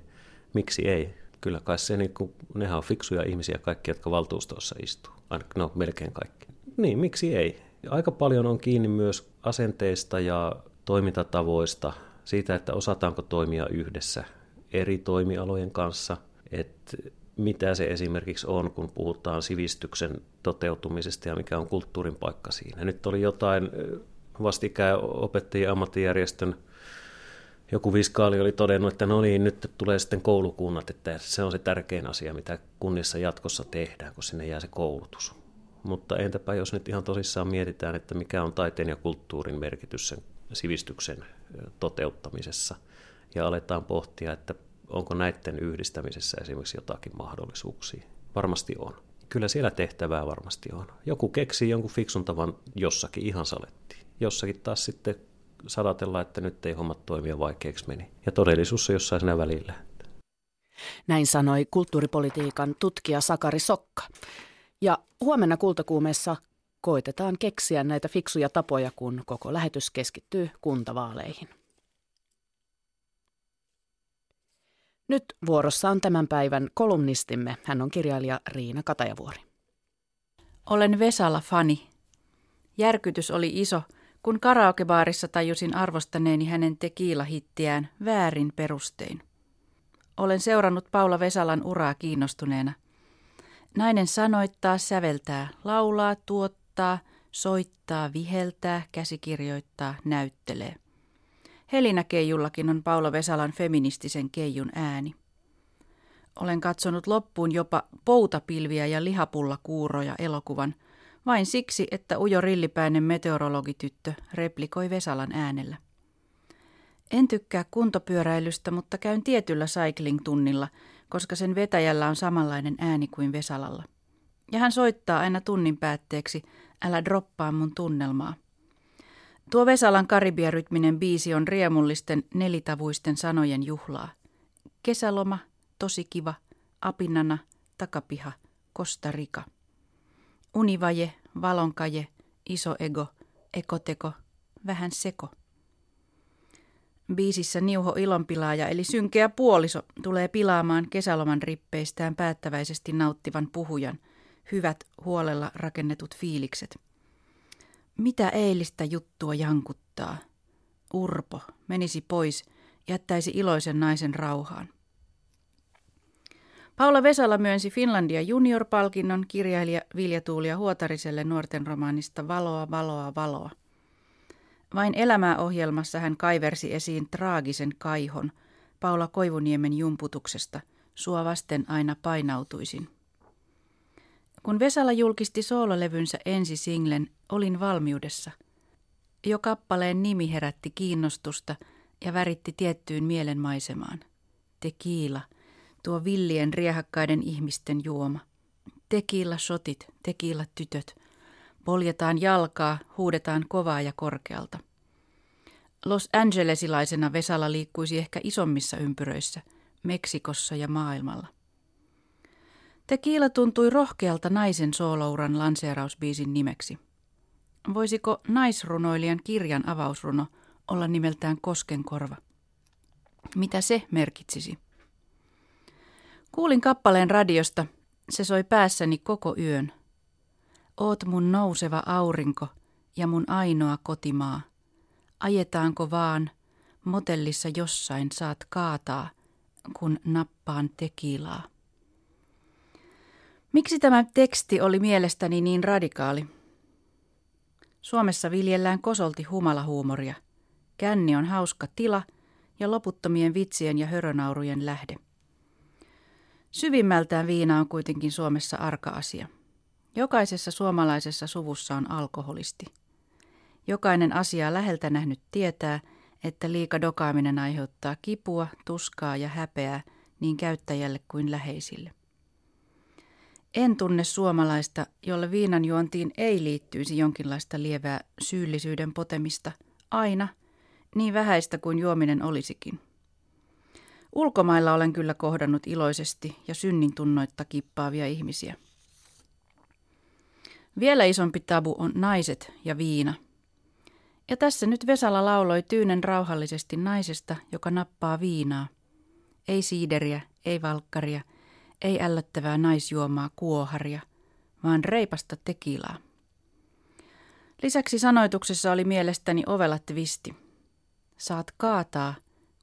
miksi ei? Kyllä kai se, niin kun, nehän on fiksuja ihmisiä kaikki, jotka valtuustossa istuu, no melkein kaikki. Niin, miksi ei? Aika paljon on kiinni myös asenteista ja toimintatavoista, siitä, että osataanko toimia yhdessä eri toimialojen kanssa, että mitä se esimerkiksi on, kun puhutaan sivistyksen toteutumisesta ja mikä on kulttuurin paikka siinä. Nyt oli jotain vastikään opettajien ammattijärjestön joku viskaali oli todennut, että no niin, nyt tulee sitten koulukunnat, että se on se tärkein asia, mitä kunnissa jatkossa tehdään, kun sinne jää se koulutus. Mutta entäpä jos nyt ihan tosissaan mietitään, että mikä on taiteen ja kulttuurin merkitys sen sivistyksen toteuttamisessa, ja aletaan pohtia, että onko näiden yhdistämisessä esimerkiksi jotakin mahdollisuuksia? Varmasti on. Kyllä siellä tehtävää varmasti on. Joku keksii jonkun fiksun tavan jossakin ihan salettiin. Jossakin taas sitten sadatella, että nyt ei hommat toimia vaikeaksi meni. Ja todellisuus on jossain siinä välillä. Näin sanoi kulttuuripolitiikan tutkija Sakari Sokka. Ja huomenna kultakuumessa koitetaan keksiä näitä fiksuja tapoja, kun koko lähetys keskittyy kuntavaaleihin. Nyt vuorossa on tämän päivän kolumnistimme. Hän on kirjailija Riina Katajavuori. Olen Vesala fani. Järkytys oli iso, kun karaokebaarissa tajusin arvostaneeni hänen tekiilahittiään väärin perustein. Olen seurannut Paula Vesalan uraa kiinnostuneena. Nainen sanoittaa, säveltää, laulaa, tuottaa, soittaa, viheltää, käsikirjoittaa, näyttelee – Helinäkeijullakin on Paula Vesalan feministisen keijun ääni. Olen katsonut loppuun jopa poutapilviä ja lihapullakuuroja elokuvan, vain siksi, että ujo rillipäinen meteorologityttö replikoi Vesalan äänellä. En tykkää kuntopyöräilystä, mutta käyn tietyllä cycling-tunnilla, koska sen vetäjällä on samanlainen ääni kuin Vesalalla. Ja hän soittaa aina tunnin päätteeksi, älä droppaa mun tunnelmaa. Tuo Vesalan karibiarytminen biisi on riemullisten nelitavuisten sanojen juhlaa. Kesäloma, tosi kiva, apinana, takapiha, Costa Rica. Univaje, valonkaje, iso ego, ekoteko, vähän seko. Biisissä Niuho ilonpilaaja eli synkeä puoliso tulee pilaamaan kesäloman rippeistään päättäväisesti nauttivan puhujan hyvät huolella rakennetut fiilikset. Mitä eilistä juttua jankuttaa? Urpo menisi pois, jättäisi iloisen naisen rauhaan. Paula Vesala myönsi Finlandia junior-palkinnon kirjailija Vilja Tuulia Huotariselle nuorten romaanista Valoa, valoa, valoa. Vain elämää ohjelmassa hän kaiversi esiin traagisen kaihon Paula Koivuniemen jumputuksesta, sua vasten aina painautuisin. Kun Vesala julkisti soololevynsä ensi singlen Olin valmiudessa, jo kappaleen nimi herätti kiinnostusta ja väritti tiettyyn mielenmaisemaan. Tekiila, villien riehakkaiden ihmisten juoma. Tekiila sotit, tekiila tytöt, Poljetaan jalkaa, huudetaan kovaa ja korkealta. Los Angelesilaisena Vesala liikkuisi ehkä isommissa ympyröissä, Meksikossa ja maailmalla. Tekiila tuntui rohkealta naisen soolouran lanseerausbiisin nimeksi. Voisiko naisrunoilijan kirjan avausruno olla nimeltään Koskenkorva? Mitä se merkitsisi? Kuulin kappaleen radiosta. Se soi päässäni koko yön. Oot mun nouseva aurinko ja mun ainoa kotimaa. Ajetaanko vaan, motellissa jossain saat kaataa, kun nappaan tekilaa. Miksi tämä teksti oli mielestäni niin radikaali? Suomessa viljellään kosolti humalahuumoria. Känni on hauska tila ja loputtomien vitsien ja hörönaurujen lähde. Syvimmältään viina on kuitenkin Suomessa arka asia – Jokaisessa suomalaisessa suvussa on alkoholisti. Jokainen asiaa läheltä nähnyt tietää, että liika dokaaminen aiheuttaa kipua, tuskaa ja häpeää niin käyttäjälle kuin läheisille. En tunne suomalaista, jolle viinan juontiin ei liittyisi jonkinlaista lievää syyllisyyden potemista, aina, niin vähäistä kuin juominen olisikin. Ulkomailla olen kyllä kohdannut iloisesti ja synnin tunnoitta kippaavia ihmisiä. Vielä isompi tabu on naiset ja viina. Ja tässä nyt Vesala lauloi tyynen rauhallisesti naisesta, joka nappaa viinaa. Ei siideriä, ei valkkaria, ei ällöttävää naisjuomaa kuoharia, vaan reipasta tekilaa. Lisäksi sanoituksessa oli mielestäni ovela twisti. Saat kaataa,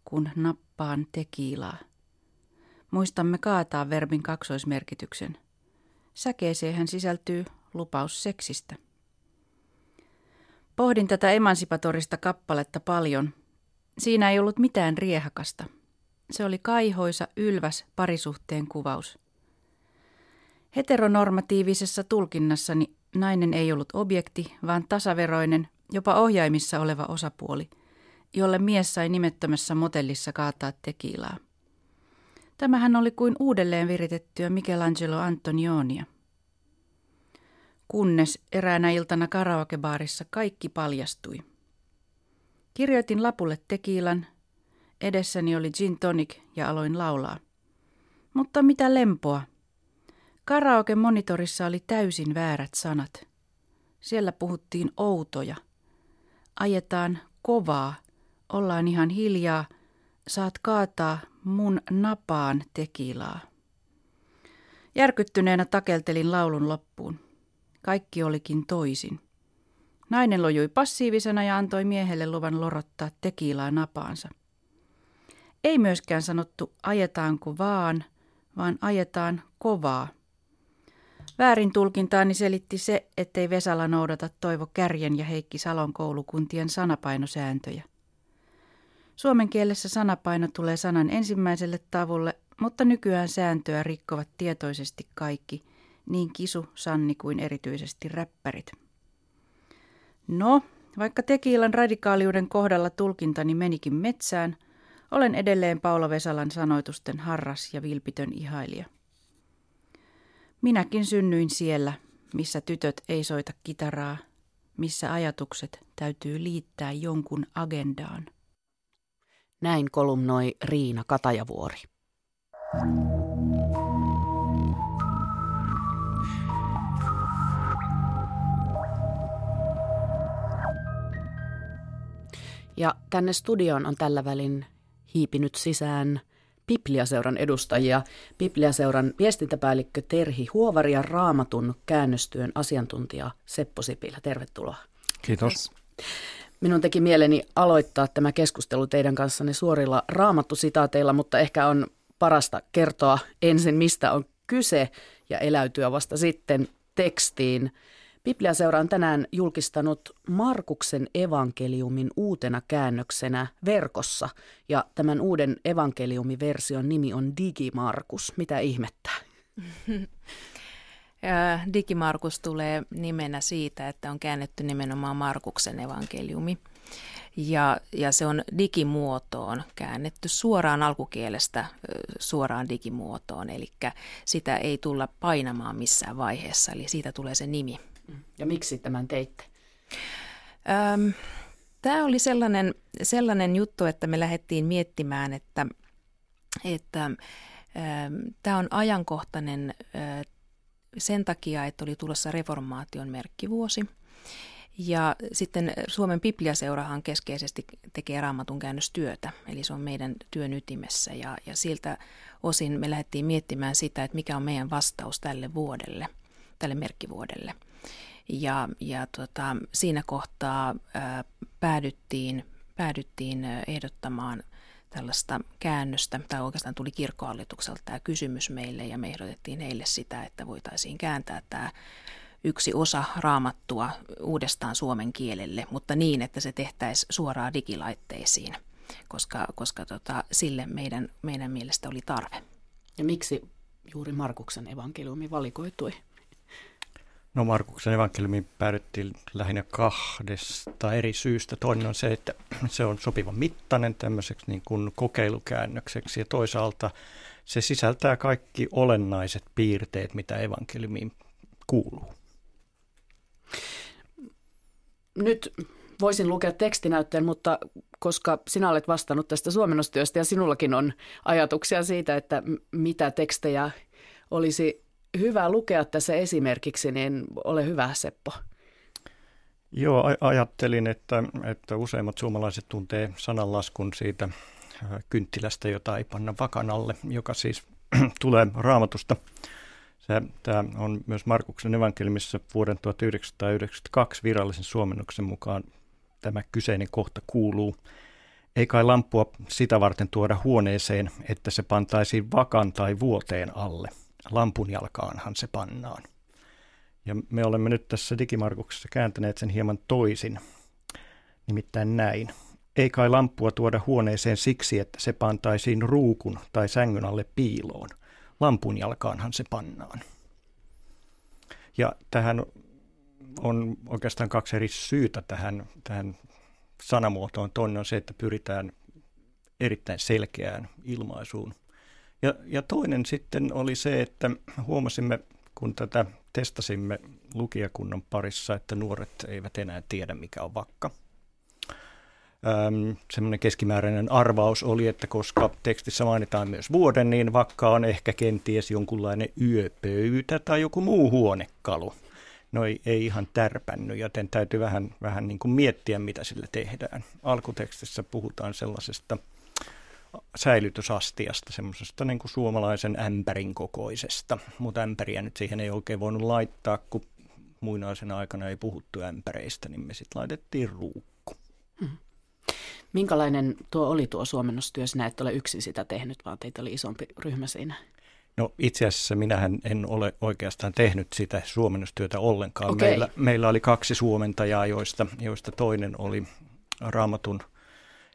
kun nappaan tekilaa. Muistamme kaataa verbin kaksoismerkityksen. Säkeeseen sisältyy lupaus seksistä. Pohdin tätä emansipatorista kappaletta paljon. Siinä ei ollut mitään riehakasta. Se oli kaihoisa, ylväs parisuhteen kuvaus. Heteronormatiivisessa tulkinnassani nainen ei ollut objekti, vaan tasaveroinen, jopa ohjaimissa oleva osapuoli, jolle mies sai nimettömässä motellissa kaataa tekilaa. Tämähän oli kuin uudelleen viritettyä Michelangelo Antonionia – kunnes eräänä iltana karaokebaarissa kaikki paljastui. Kirjoitin lapulle tekiilan, edessäni oli gin tonic ja aloin laulaa. Mutta mitä lempoa. Karaoke-monitorissa oli täysin väärät sanat. Siellä puhuttiin outoja. Ajetaan kovaa, ollaan ihan hiljaa, saat kaataa mun napaan tekilaa. Järkyttyneenä takeltelin laulun loppuun. Kaikki olikin toisin. Nainen lojui passiivisena ja antoi miehelle luvan lorottaa tekiilaa napaansa. Ei myöskään sanottu ajetaanko vaan, vaan ajetaan kovaa. Väärin tulkintaani selitti se, ettei Vesala noudata Toivo Kärjen ja Heikki Salon koulukuntien sanapaiноsääntöjä. Suomen kielessä sanapaino tulee sanan ensimmäiselle tavulle, mutta nykyään sääntöä rikkovat tietoisesti kaikki – niin Kisu, Sanni kuin erityisesti räppärit. No, vaikka tekiilan radikaaliuden kohdalla tulkintani menikin metsään, olen edelleen Paula Vesalan sanoitusten harras ja vilpitön ihailija. Minäkin synnyin siellä, missä tytöt ei soita kitaraa, missä ajatukset täytyy liittää jonkun agendaan. Näin kolumnoi Riina Katajavuori. Ja tänne studioon on tällä välin hiipinyt sisään Bibliaseuran edustajia. Bibliaseuran viestintäpäällikkö Terhi Huovari ja Raamatun käännöstyön asiantuntija Seppo Sipilä. Tervetuloa. Kiitos. Minun teki mieleni aloittaa tämä keskustelu teidän kanssanne suorilla raamattusitaateilla, mutta ehkä on parasta kertoa ensin, mistä on kyse ja eläytyä vasta sitten tekstiin. Bibliaseura on tänään julkistanut Markuksen evankeliumin uutena käännöksenä verkossa ja tämän uuden evankeliumiversion nimi on Digimarkus. Mitä ihmettää? Digimarkus tulee nimenä siitä, että on käännetty nimenomaan Markuksen evankeliumi. Ja, ja se on digimuotoon käännetty suoraan alkukielestä suoraan digimuotoon, eli sitä ei tulla painamaan missään vaiheessa, eli siitä tulee se nimi. Ja miksi tämän teitte? Öm, tämä oli sellainen, sellainen juttu, että me lähdettiin miettimään, että, että tämä on ajankohtainen sen takia, että oli tulossa reformaation merkkivuosi. Ja sitten Suomen Bibliaseurahan keskeisesti tekee raamatun käännöstyötä, eli se on meidän työn ytimessä. Ja, ja siltä osin me lähdettiin miettimään sitä, että mikä on meidän vastaus tälle vuodelle, tälle merkkivuodelle. Ja, ja tota, siinä kohtaa ää, päädyttiin, päädyttiin ehdottamaan tällaista käännöstä, tai oikeastaan tuli kirkkohallitukselta tämä kysymys meille, ja me ehdotettiin heille sitä, että voitaisiin kääntää tämä yksi osa raamattua uudestaan suomen kielelle, mutta niin, että se tehtäisiin suoraan digilaitteisiin, koska, koska tota, sille meidän, meidän mielestä oli tarve. Ja miksi juuri Markuksen evankeliumi valikoitui? No Markuksen evankeliumi päädyttiin lähinnä kahdesta eri syystä. Toinen on se, että se on sopivan mittainen tämmöiseksi niin kuin kokeilukäännökseksi ja toisaalta se sisältää kaikki olennaiset piirteet, mitä evankeliumiin kuuluu. Nyt voisin lukea tekstinäytteen, mutta koska sinä olet vastannut tästä suomennostyöstä ja sinullakin on ajatuksia siitä, että mitä tekstejä olisi hyvä lukea tässä esimerkiksi, niin ole hyvä Seppo. Joo, ajattelin, että, että useimmat suomalaiset tuntee sananlaskun siitä äh, kynttilästä, jota ei panna vakan alle, joka siis tulee raamatusta. Se, tämä on myös Markuksen evankeliumissa vuoden 1992 virallisen suomennoksen mukaan tämä kyseinen kohta kuuluu. Ei kai lampua sitä varten tuoda huoneeseen, että se pantaisiin vakan tai vuoteen alle – lampun jalkaanhan se pannaan. Ja me olemme nyt tässä digimarkuksessa kääntäneet sen hieman toisin, nimittäin näin. Ei kai lamppua tuoda huoneeseen siksi, että se pantaisiin ruukun tai sängyn alle piiloon. Lampun jalkaanhan se pannaan. Ja tähän on oikeastaan kaksi eri syytä tähän, tähän sanamuotoon. Toinen on se, että pyritään erittäin selkeään ilmaisuun – ja, ja toinen sitten oli se, että huomasimme, kun tätä testasimme lukijakunnan parissa, että nuoret eivät enää tiedä, mikä on vakka. Öm, semmoinen keskimääräinen arvaus oli, että koska tekstissä mainitaan myös vuoden, niin vakka on ehkä kenties jonkunlainen yöpöytä tai joku muu huonekalu. No ei, ei ihan tärpännyt, joten täytyy vähän, vähän niin kuin miettiä, mitä sille tehdään. Alkutekstissä puhutaan sellaisesta – säilytysastiasta, semmoisesta niin kuin suomalaisen ämpärin kokoisesta, mutta ämpäriä nyt siihen ei oikein voinut laittaa, kun muinaisena aikana ei puhuttu ämpäreistä, niin me sitten laitettiin ruukku. Hmm. Minkälainen tuo oli tuo suomennostyö? Sinä et ole yksin sitä tehnyt, vaan teitä oli isompi ryhmä siinä. No itse asiassa minähän en ole oikeastaan tehnyt sitä suomennostyötä ollenkaan. Okay. Meillä, meillä oli kaksi suomentajaa, joista, joista toinen oli raamatun –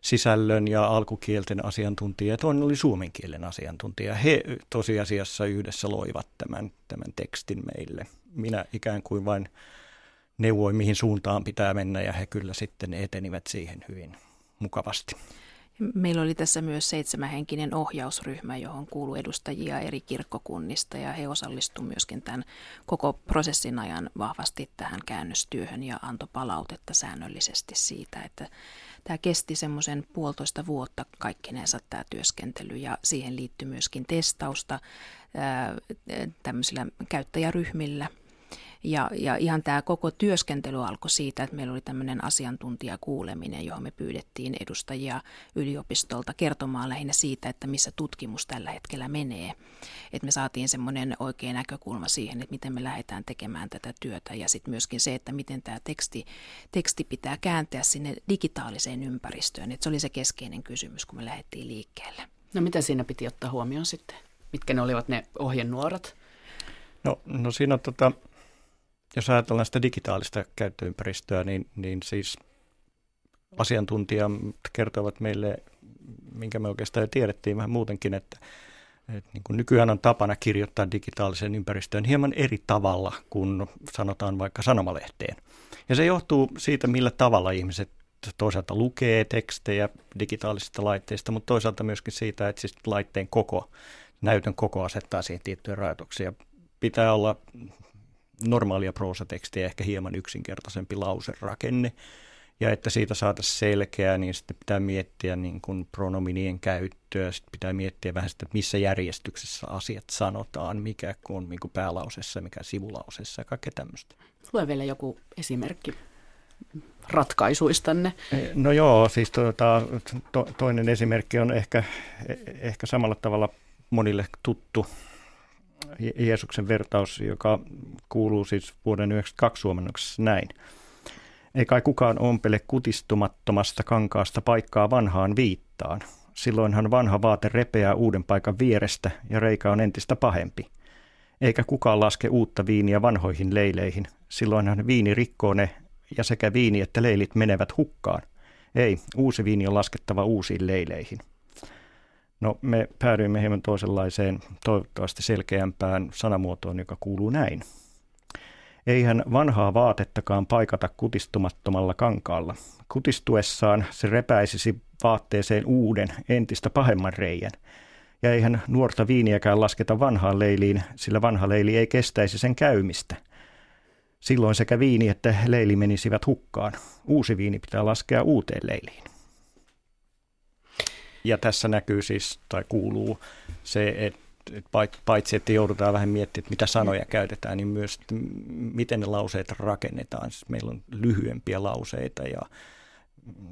sisällön ja alkukielten asiantuntija ja toinen oli suomen kielen asiantuntija. He tosiasiassa yhdessä loivat tämän, tämän tekstin meille. Minä ikään kuin vain neuvoin, mihin suuntaan pitää mennä ja he kyllä sitten etenivät siihen hyvin mukavasti. Meillä oli tässä myös seitsemänhenkinen ohjausryhmä, johon kuuluu edustajia eri kirkkokunnista ja he osallistuivat myöskin tämän koko prosessin ajan vahvasti tähän käännöstyöhön ja antoi palautetta säännöllisesti siitä, että tämä kesti semmoisen puolitoista vuotta kaikkinensa tämä työskentely ja siihen liittyy myöskin testausta tämmöisillä käyttäjäryhmillä Ja, ja ihan tämä koko työskentely alkoi siitä, että meillä oli tämmöinen asiantuntijakuuleminen, johon me pyydettiin edustajia yliopistolta kertomaan lähinnä siitä, että missä tutkimus tällä hetkellä menee. Että me saatiin semmoinen oikea näkökulma siihen, että miten me lähdetään tekemään tätä työtä ja sitten myöskin se, että miten tämä teksti, teksti pitää kääntää sinne digitaaliseen ympäristöön. Että se oli se keskeinen kysymys, kun me lähdettiin liikkeelle. No mitä siinä piti ottaa huomioon sitten? Mitkä ne olivat ne ohjenuorat? No, no siinä on tota, jos ajatellaan sitä digitaalista käyttöympäristöä, niin, niin siis asiantuntijat kertovat meille, minkä me oikeastaan jo tiedettiin vähän muutenkin, että, että niin kuin nykyään on tapana kirjoittaa digitaaliseen ympäristöön hieman eri tavalla kuin sanotaan vaikka sanomalehteen. Ja se johtuu siitä, millä tavalla ihmiset toisaalta lukee tekstejä digitaalisista laitteista, mutta toisaalta myöskin siitä, että siis laitteen koko, näytön koko asettaa siihen tiettyjä rajoituksia. Pitää olla normaalia proosatekstiä, ehkä hieman yksinkertaisempi lauserakenne. Ja että siitä saataisiin selkeää, niin sitten pitää miettiä niin kuin pronominien käyttöä, sitten pitää miettiä vähän sitä, että missä järjestyksessä asiat sanotaan, mikä on niin kuin päälausessa, mikä sivulausessa ja kaikkea tämmöistä. Lue vielä joku esimerkki ratkaisuistanne? No joo, siis tuota, to, toinen esimerkki on ehkä, ehkä samalla tavalla monille tuttu Jeesuksen vertaus, joka kuuluu siis vuoden 1992 suomennoksessa näin. Ei kai kukaan ompele kutistumattomasta kankaasta paikkaa vanhaan viittaan. Silloinhan vanha vaate repeää uuden paikan vierestä ja reikä on entistä pahempi. Eikä kukaan laske uutta viiniä vanhoihin leileihin. Silloinhan viini rikkoo ne ja sekä viini että leilit menevät hukkaan. Ei, uusi viini on laskettava uusiin leileihin. No me päädyimme hieman toisenlaiseen, toivottavasti selkeämpään sanamuotoon, joka kuuluu näin. Eihän vanhaa vaatettakaan paikata kutistumattomalla kankaalla. Kutistuessaan se repäisisi vaatteeseen uuden, entistä pahemman reijän. Ja eihän nuorta viiniäkään lasketa vanhaan leiliin, sillä vanha leili ei kestäisi sen käymistä. Silloin sekä viini että leili menisivät hukkaan. Uusi viini pitää laskea uuteen leiliin. Ja tässä näkyy siis, tai kuuluu se, että paitsi että joudutaan vähän miettimään, että mitä sanoja käytetään, niin myös, että miten ne lauseet rakennetaan. Siis meillä on lyhyempiä lauseita ja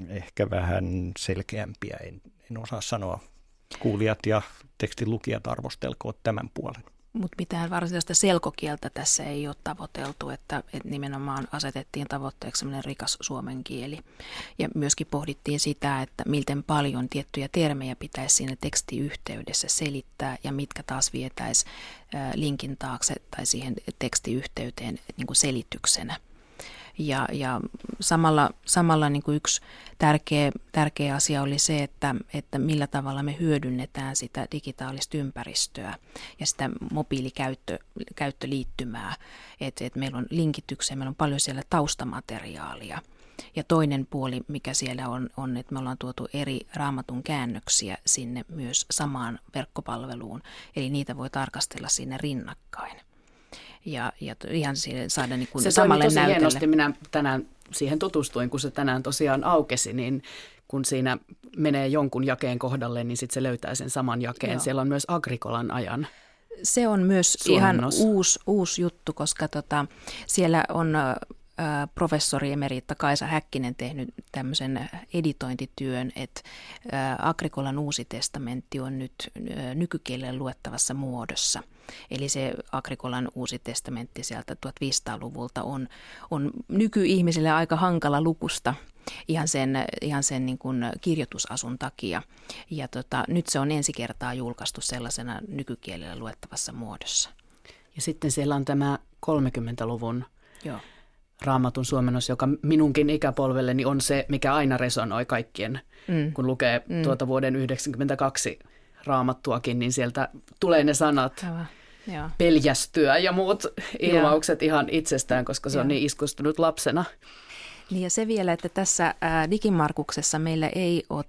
ehkä vähän selkeämpiä, en, en osaa sanoa. Kuulijat ja tekstin lukijat arvostelkoot tämän puolen. Mutta mitään varsinaista selkokieltä tässä ei ole tavoiteltu, että, että nimenomaan asetettiin tavoitteeksi rikas suomen kieli. Ja myöskin pohdittiin sitä, että miten paljon tiettyjä termejä pitäisi siinä tekstiyhteydessä selittää ja mitkä taas vietäisi linkin taakse tai siihen tekstiyhteyteen niin kuin selityksenä. Ja, ja samalla, samalla niin kuin yksi tärkeä, tärkeä asia oli se, että, että millä tavalla me hyödynnetään sitä digitaalista ympäristöä ja sitä mobiilikäyttöliittymää. Että et meillä on linkityksiä, meillä on paljon siellä taustamateriaalia. Ja toinen puoli, mikä siellä on, on, että me ollaan tuotu eri raamatun käännöksiä sinne myös samaan verkkopalveluun. Eli niitä voi tarkastella sinne rinnakkain ja, ja ihan saada niin kuin se samalle tosi näytölle. hienosti. Minä tänään siihen tutustuin, kun se tänään tosiaan aukesi, niin kun siinä menee jonkun jakeen kohdalle, niin sitten se löytää sen saman jakeen. Joo. Siellä on myös Agrikolan ajan Se on myös Suomennos. ihan uusi, uusi juttu, koska tota, siellä on ä, professori emeritta Kaisa Häkkinen tehnyt tämmöisen editointityön, että Agrikolan uusi testamentti on nyt ä, nykykielellä luettavassa muodossa. Eli se Agrikolan uusi testamentti sieltä 1500-luvulta on, on nykyihmisille aika hankala lukusta ihan sen, ihan sen niin kuin kirjoitusasun takia. Ja tota, nyt se on ensi kertaa julkaistu sellaisena nykykielellä luettavassa muodossa. Ja sitten siellä on tämä 30-luvun Joo. raamatun suomennos, joka minunkin ikäpolvelleni on se, mikä aina resonoi kaikkien, Mm. kun lukee Mm. tuota vuoden 1992 raamattuakin, niin sieltä tulee ne sanat Aivan. Joo. peljästyä ja muut ilmaukset ihan itsestään, koska se on Joo. niin iskustunut lapsena. Niin ja se vielä, että tässä ää, digimarkuksessa meillä ei ole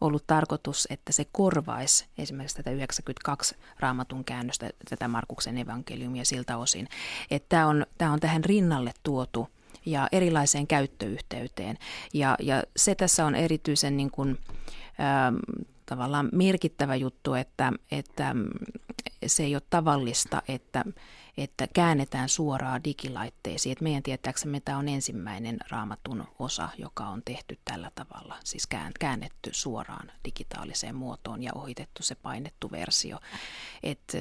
ollut tarkoitus, että se korvaisi esimerkiksi tätä 92 raamatun käännöstä, tätä Markuksen evankeliumia siltä osin. Että tämä on, tämä on tähän rinnalle tuotu ja erilaiseen käyttöyhteyteen. Ja, ja se tässä on erityisen niin kuin, ähm, tavallaan merkittävä juttu, että, että mm, se ei ole tavallista, että että käännetään suoraan digilaitteisiin. Et meidän tietääksemme tämä on ensimmäinen raamatun osa, joka on tehty tällä tavalla, siis käännetty suoraan digitaaliseen muotoon ja ohitettu se painettu versio. Et,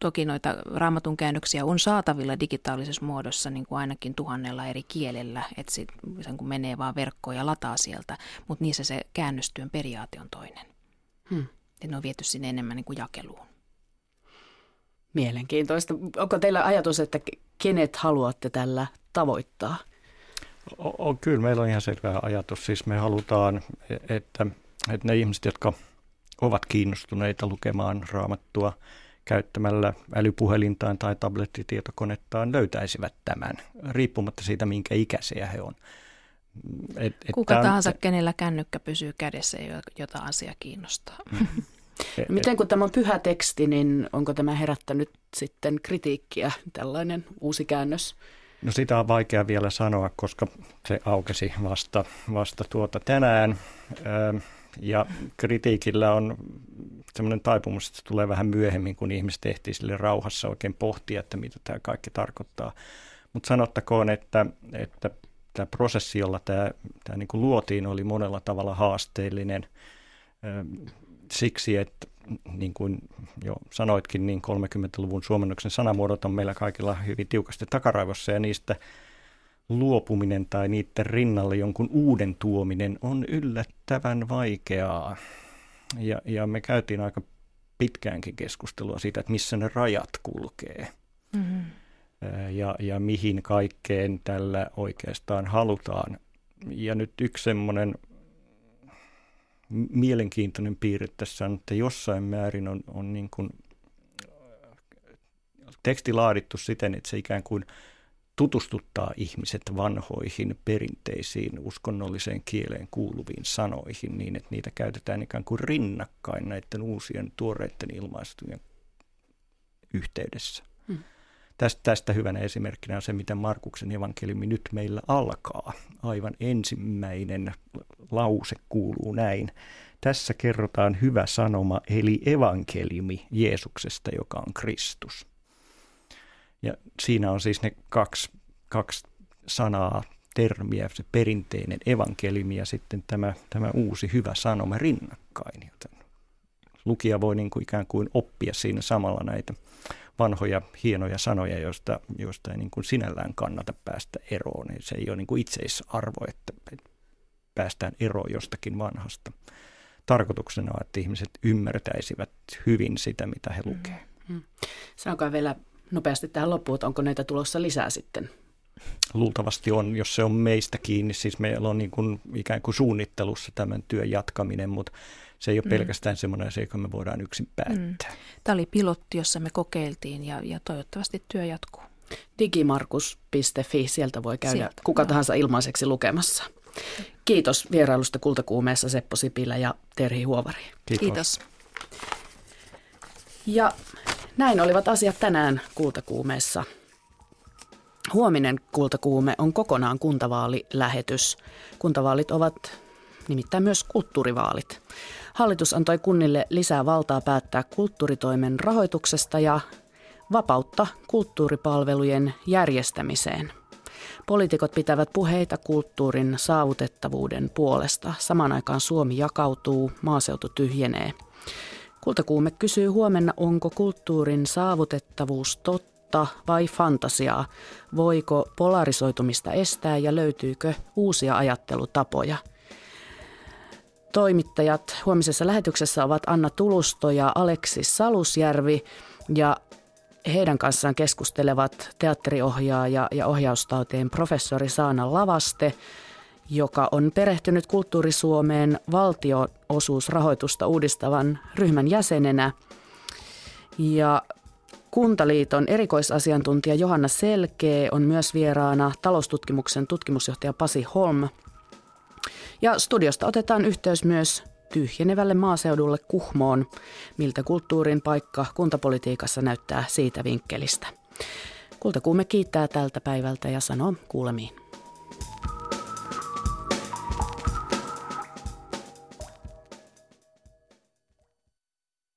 toki noita raamatun käännöksiä on saatavilla digitaalisessa muodossa niin kuin ainakin tuhannella eri kielellä, että sit, sen kun menee vaan verkkoon ja lataa sieltä, mutta niissä se käännöstyön periaate on toinen. Hmm. ne on viety sinne enemmän niin kuin jakeluun. Mielenkiintoista. Onko teillä ajatus, että kenet haluatte tällä tavoittaa? O, kyllä, meillä on ihan selvä ajatus. Siis me halutaan, että, että ne ihmiset, jotka ovat kiinnostuneita lukemaan raamattua käyttämällä älypuhelintaan tai tablettitietokonettaan, löytäisivät tämän, riippumatta siitä, minkä ikäisiä he on. Et, et Kuka tahansa, on, kenellä kännykkä pysyy kädessä, jota asia kiinnostaa. No miten kun tämä on pyhä teksti, niin onko tämä herättänyt sitten kritiikkiä, tällainen uusi käännös? No sitä on vaikea vielä sanoa, koska se aukesi vasta, vasta tuota tänään. Ja kritiikillä on semmoinen taipumus, että se tulee vähän myöhemmin, kun ihmiset ehtii sille rauhassa oikein pohtia, että mitä tämä kaikki tarkoittaa. Mutta sanottakoon, että, että tämä prosessi, jolla tämä, tämä niin kuin luotiin, oli monella tavalla haasteellinen siksi, että niin kuin jo sanoitkin, niin 30-luvun suomennoksen sanamuodot on meillä kaikilla hyvin tiukasti takaraivossa ja niistä luopuminen tai niiden rinnalle jonkun uuden tuominen on yllättävän vaikeaa. Ja, ja me käytiin aika pitkäänkin keskustelua siitä, että missä ne rajat kulkee. Mm-hmm. Ja, ja mihin kaikkeen tällä oikeastaan halutaan. Ja nyt yksi semmoinen mielenkiintoinen piirre tässä on, että jossain määrin on, on niin kuin teksti laadittu siten, että se ikään kuin tutustuttaa ihmiset vanhoihin perinteisiin uskonnolliseen kieleen kuuluviin sanoihin niin, että niitä käytetään ikään kuin rinnakkain näiden uusien tuoreiden ilmaistujen yhteydessä. Hmm. Tästä, tästä hyvänä esimerkkinä on se, miten Markuksen evankeliumi nyt meillä alkaa. Aivan ensimmäinen lause kuuluu näin. Tässä kerrotaan hyvä sanoma, eli evankeliumi Jeesuksesta, joka on Kristus. Ja siinä on siis ne kaksi, kaksi sanaa, termiä, se perinteinen evankeliumi ja sitten tämä, tämä uusi hyvä sanoma rinnakkain. Joten lukija voi niin kuin ikään kuin oppia siinä samalla näitä vanhoja hienoja sanoja, joista, joista ei niin kuin sinällään kannata päästä eroon. Niin se ei ole niin kuin itseisarvo, että päästään eroon jostakin vanhasta. Tarkoituksena on, että ihmiset ymmärtäisivät hyvin sitä, mitä he lukevat. Mm. mm. Sanokaa vielä nopeasti tähän loppuun, että onko näitä tulossa lisää sitten? Luultavasti on, jos se on meistä kiinni. Siis meillä on niin kuin ikään kuin suunnittelussa tämän työn jatkaminen, mutta se ei ole mm. pelkästään semmoinen asia, joka me voidaan yksin päättää. Mm. Tämä oli pilotti, jossa me kokeiltiin ja, ja toivottavasti työ jatkuu. Digimarkus.fi, sieltä voi käydä sieltä, kuka no. tahansa ilmaiseksi lukemassa. Kiitos vierailusta Kultakuumeessa Seppo Sipilä ja Terhi Huovari. Kiitos. Kiitos. Ja näin olivat asiat tänään Kultakuumeessa. Huominen Kultakuume on kokonaan kuntavaalilähetys. Kuntavaalit ovat nimittäin myös kulttuurivaalit. Hallitus antoi kunnille lisää valtaa päättää kulttuuritoimen rahoituksesta ja vapautta kulttuuripalvelujen järjestämiseen. Poliitikot pitävät puheita kulttuurin saavutettavuuden puolesta. Samaan aikaan Suomi jakautuu, maaseutu tyhjenee. Kultakuume kysyy huomenna, onko kulttuurin saavutettavuus totta vai fantasiaa? Voiko polarisoitumista estää ja löytyykö uusia ajattelutapoja? Toimittajat huomisessa lähetyksessä ovat Anna Tulusto ja Aleksis Salusjärvi ja heidän kanssaan keskustelevat teatteriohjaaja ja ohjaustauteen professori Saana Lavaste, joka on perehtynyt Kulttuurisuomeen valtionosuusrahoitusta uudistavan ryhmän jäsenenä. Ja Kuntaliiton erikoisasiantuntija Johanna Selkee on myös vieraana taloustutkimuksen tutkimusjohtaja Pasi Holm. Ja studiosta otetaan yhteys myös tyhjenevälle maaseudulle Kuhmoon, miltä kulttuurin paikka kuntapolitiikassa näyttää siitä vinkkelistä. Kultakuume kiittää tältä päivältä ja sanoo kuulemiin.